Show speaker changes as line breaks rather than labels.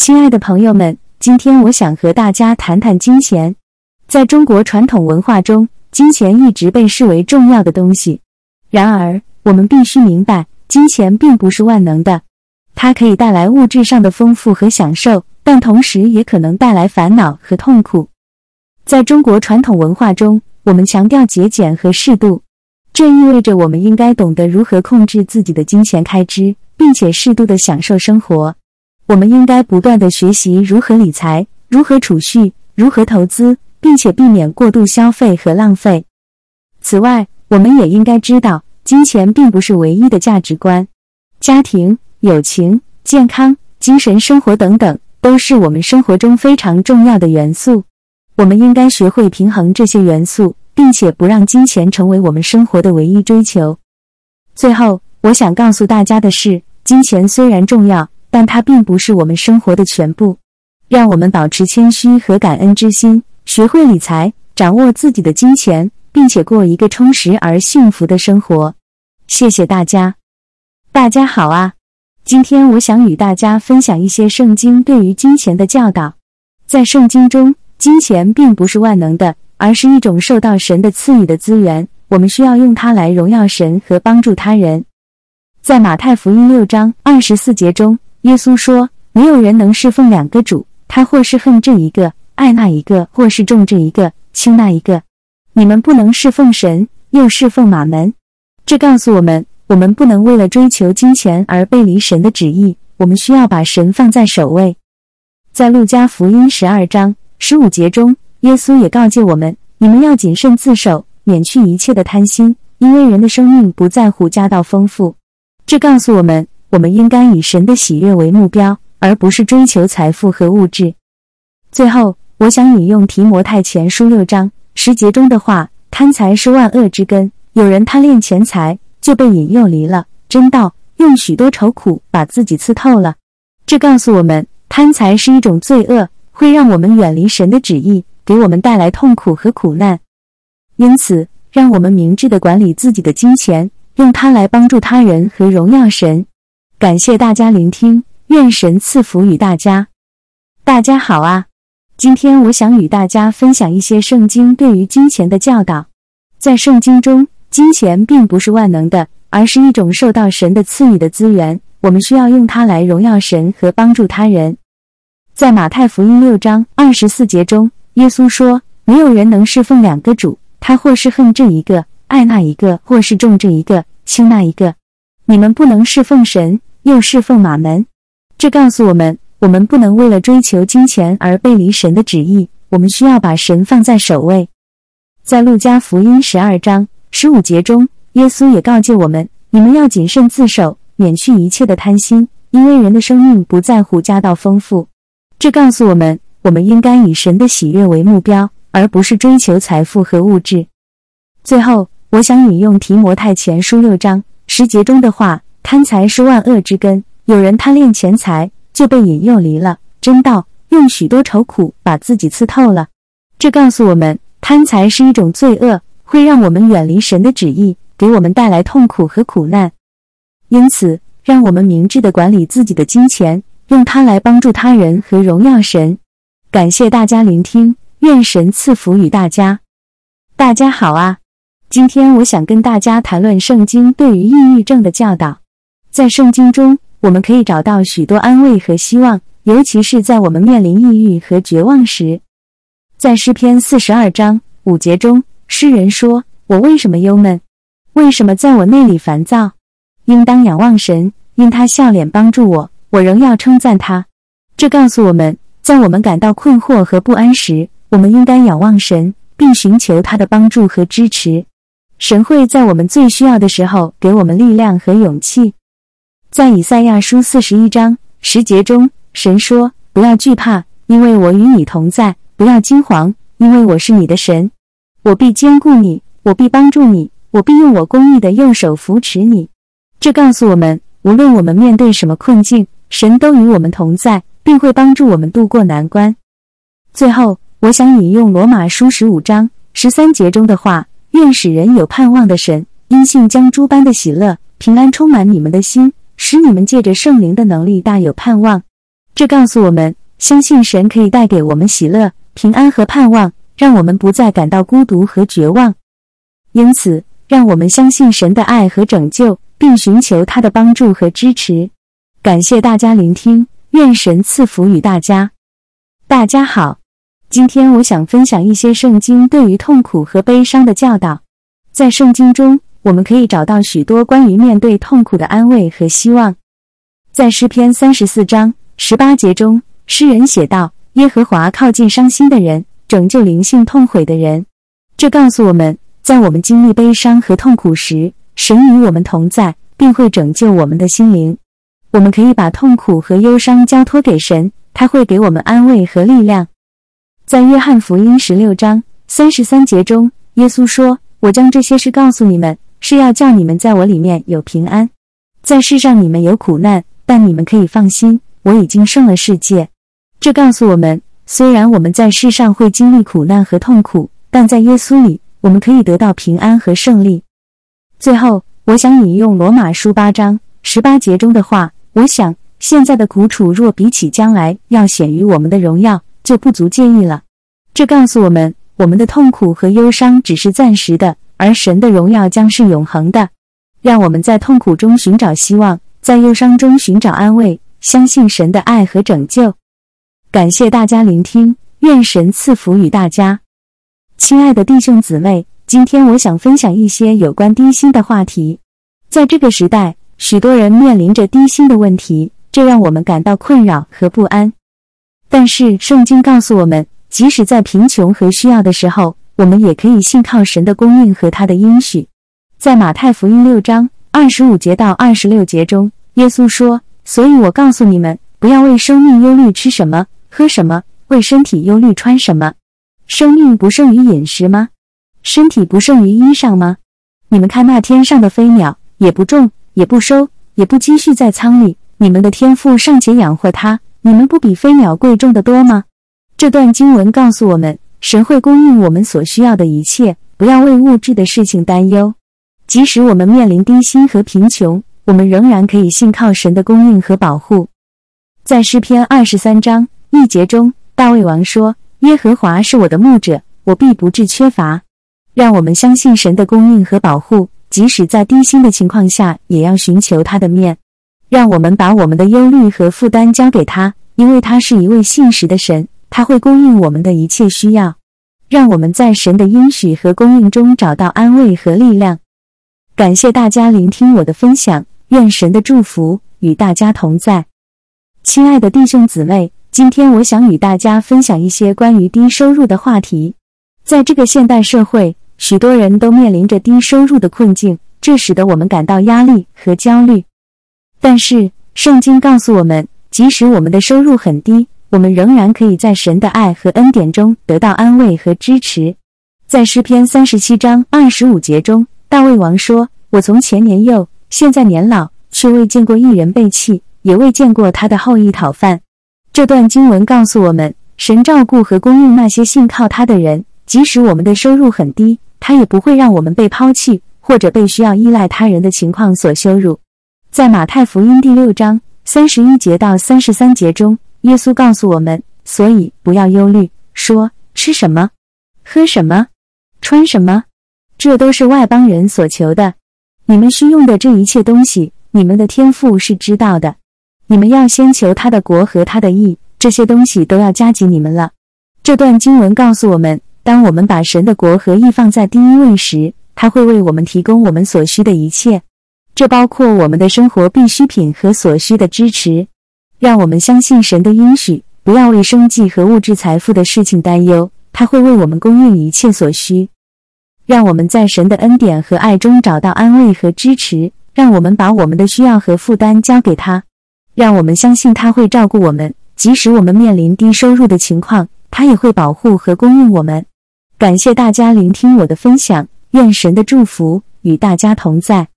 亲爱的朋友们，今天我想和大家谈谈金钱。在中国传统文化中，金钱一直被视为重要的东西。然而，我们必须明白，金钱并不是万能的。它可以带来物质上的丰富和享受，但同时也可能带来烦恼和痛苦。在中国传统文化中，我们强调节俭和适度，这意味着我们应该懂得如何控制自己的金钱开支，并且适度的享受生活。我们应该不断的学习如何理财、如何储蓄、如何投资，并且避免过度消费和浪费。此外，我们也应该知道，金钱并不是唯一的价值观。家庭、友情、健康、精神生活等等，都是我们生活中非常重要的元素。我们应该学会平衡这些元素，并且不让金钱成为我们生活的唯一追求。最后，我想告诉大家的是，金钱虽然重要。但它并不是我们生活的全部。让我们保持谦虚和感恩之心，学会理财，掌握自己的金钱，并且过一个充实而幸福的生活。谢谢大家。大家好啊！今天我想与大家分享一些圣经对于金钱的教导。在圣经中，金钱并不是万能的，而是一种受到神的赐予的资源。我们需要用它来荣耀神和帮助他人。在马太福音六章二十四节中。耶稣说：“没有人能侍奉两个主，他或是恨这一个，爱那一个；或是重这一个，轻那一个。你们不能侍奉神，又侍奉马门。”这告诉我们，我们不能为了追求金钱而背离神的旨意。我们需要把神放在首位。在路加福音十二章十五节中，耶稣也告诫我们：“你们要谨慎自守，免去一切的贪心，因为人的生命不在乎家道丰富。”这告诉我们。我们应该以神的喜悦为目标，而不是追求财富和物质。最后，我想引用提摩太前书六章十节中的话：“贪财是万恶之根，有人贪恋钱财，就被引诱离了真道，用许多愁苦把自己刺透了。”这告诉我们，贪财是一种罪恶，会让我们远离神的旨意，给我们带来痛苦和苦难。因此，让我们明智的管理自己的金钱，用它来帮助他人和荣耀神。感谢大家聆听，愿神赐福与大家。大家好啊！今天我想与大家分享一些圣经对于金钱的教导。在圣经中，金钱并不是万能的，而是一种受到神的赐予的资源。我们需要用它来荣耀神和帮助他人。在马太福音六章二十四节中，耶稣说：“没有人能侍奉两个主，他或是恨这一个，爱那一个；或是重这一个，轻那一个。你们不能侍奉神。”又侍奉马门，这告诉我们，我们不能为了追求金钱而背离神的旨意。我们需要把神放在首位。在路加福音十二章十五节中，耶稣也告诫我们：你们要谨慎自守，免去一切的贪心，因为人的生命不在乎家道丰富。这告诉我们，我们应该以神的喜悦为目标，而不是追求财富和物质。最后，我想引用提摩太前书六章十节中的话。贪财是万恶之根，有人贪恋钱财，就被引诱离了真道，用许多愁苦把自己刺透了。这告诉我们，贪财是一种罪恶，会让我们远离神的旨意，给我们带来痛苦和苦难。因此，让我们明智的管理自己的金钱，用它来帮助他人和荣耀神。感谢大家聆听，愿神赐福与大家。大家好啊，今天我想跟大家谈论圣经对于抑郁症的教导。在圣经中，我们可以找到许多安慰和希望，尤其是在我们面临抑郁和绝望时。在诗篇四十二章五节中，诗人说：“我为什么忧闷？为什么在我内里烦躁？应当仰望神，因他笑脸帮助我，我仍要称赞他。”这告诉我们在我们感到困惑和不安时，我们应该仰望神，并寻求他的帮助和支持。神会在我们最需要的时候给我们力量和勇气。在以赛亚书四十一章十节中，神说：“不要惧怕，因为我与你同在；不要惊惶，因为我是你的神。我必坚固你，我必帮助你，我必用我公义的右手扶持你。”这告诉我们，无论我们面对什么困境，神都与我们同在，并会帮助我们渡过难关。最后，我想引用罗马书十五章十三节中的话：“愿使人有盼望的神，因信将诸般的喜乐、平安充满你们的心。”使你们借着圣灵的能力大有盼望。这告诉我们，相信神可以带给我们喜乐、平安和盼望，让我们不再感到孤独和绝望。因此，让我们相信神的爱和拯救，并寻求他的帮助和支持。感谢大家聆听，愿神赐福与大家。大家好，今天我想分享一些圣经对于痛苦和悲伤的教导。在圣经中，我们可以找到许多关于面对痛苦的安慰和希望。在诗篇三十四章十八节中，诗人写道：“耶和华靠近伤心的人，拯救灵性痛悔的人。”这告诉我们。在我们经历悲伤和痛苦时，神与我们同在，并会拯救我们的心灵。我们可以把痛苦和忧伤交托给神，他会给我们安慰和力量。在约翰福音十六章三十三节中，耶稣说：“我将这些事告诉你们，是要叫你们在我里面有平安。在世上你们有苦难，但你们可以放心，我已经胜了世界。”这告诉我们，虽然我们在世上会经历苦难和痛苦，但在耶稣里。我们可以得到平安和胜利。最后，我想引用罗马书八章十八节中的话：“我想现在的苦楚若比起将来要显于我们的荣耀，就不足介意了。”这告诉我们，我们的痛苦和忧伤只是暂时的，而神的荣耀将是永恒的。让我们在痛苦中寻找希望，在忧伤中寻找安慰，相信神的爱和拯救。感谢大家聆听，愿神赐福与大家。亲爱的弟兄姊妹，今天我想分享一些有关低薪的话题。在这个时代，许多人面临着低薪的问题，这让我们感到困扰和不安。但是，圣经告诉我们，即使在贫穷和需要的时候，我们也可以信靠神的供应和他的应许。在马太福音六章二十五节到二十六节中，耶稣说：“所以我告诉你们，不要为生命忧虑吃什么、喝什么；为身体忧虑穿什么。”生命不胜于饮食吗？身体不胜于衣裳吗？你们看那天上的飞鸟，也不种，也不收，也不积蓄在仓里，你们的天赋尚且养活它，你们不比飞鸟贵重的多吗？这段经文告诉我们，神会供应我们所需要的一切，不要为物质的事情担忧。即使我们面临低薪和贫穷，我们仍然可以信靠神的供应和保护。在诗篇二十三章一节中，大卫王说。耶和华是我的牧者，我必不致缺乏。让我们相信神的供应和保护，即使在低薪的情况下，也要寻求他的面。让我们把我们的忧虑和负担交给他，因为他是一位信实的神，他会供应我们的一切需要。让我们在神的应许和供应中找到安慰和力量。感谢大家聆听我的分享，愿神的祝福与大家同在。亲爱的弟兄姊妹。今天我想与大家分享一些关于低收入的话题。在这个现代社会，许多人都面临着低收入的困境，这使得我们感到压力和焦虑。但是，圣经告诉我们，即使我们的收入很低，我们仍然可以在神的爱和恩典中得到安慰和支持。在诗篇三十七章二十五节中，大卫王说：“我从前年幼，现在年老，却未见过一人被弃，也未见过他的后裔讨饭。”这段经文告诉我们，神照顾和供应那些信靠他的人，即使我们的收入很低，他也不会让我们被抛弃或者被需要依赖他人的情况所羞辱。在马太福音第六章三十一节到三十三节中，耶稣告诉我们：所以不要忧虑，说吃什么，喝什么，穿什么，这都是外邦人所求的。你们需用的这一切东西，你们的天赋是知道的。你们要先求他的国和他的义，这些东西都要加给你们了。这段经文告诉我们，当我们把神的国和义放在第一位时，他会为我们提供我们所需的一切，这包括我们的生活必需品和所需的支持。让我们相信神的应许，不要为生计和物质财富的事情担忧，他会为我们供应一切所需。让我们在神的恩典和爱中找到安慰和支持，让我们把我们的需要和负担交给他。让我们相信他会照顾我们，即使我们面临低收入的情况，他也会保护和供应我们。感谢大家聆听我的分享，愿神的祝福与大家同在。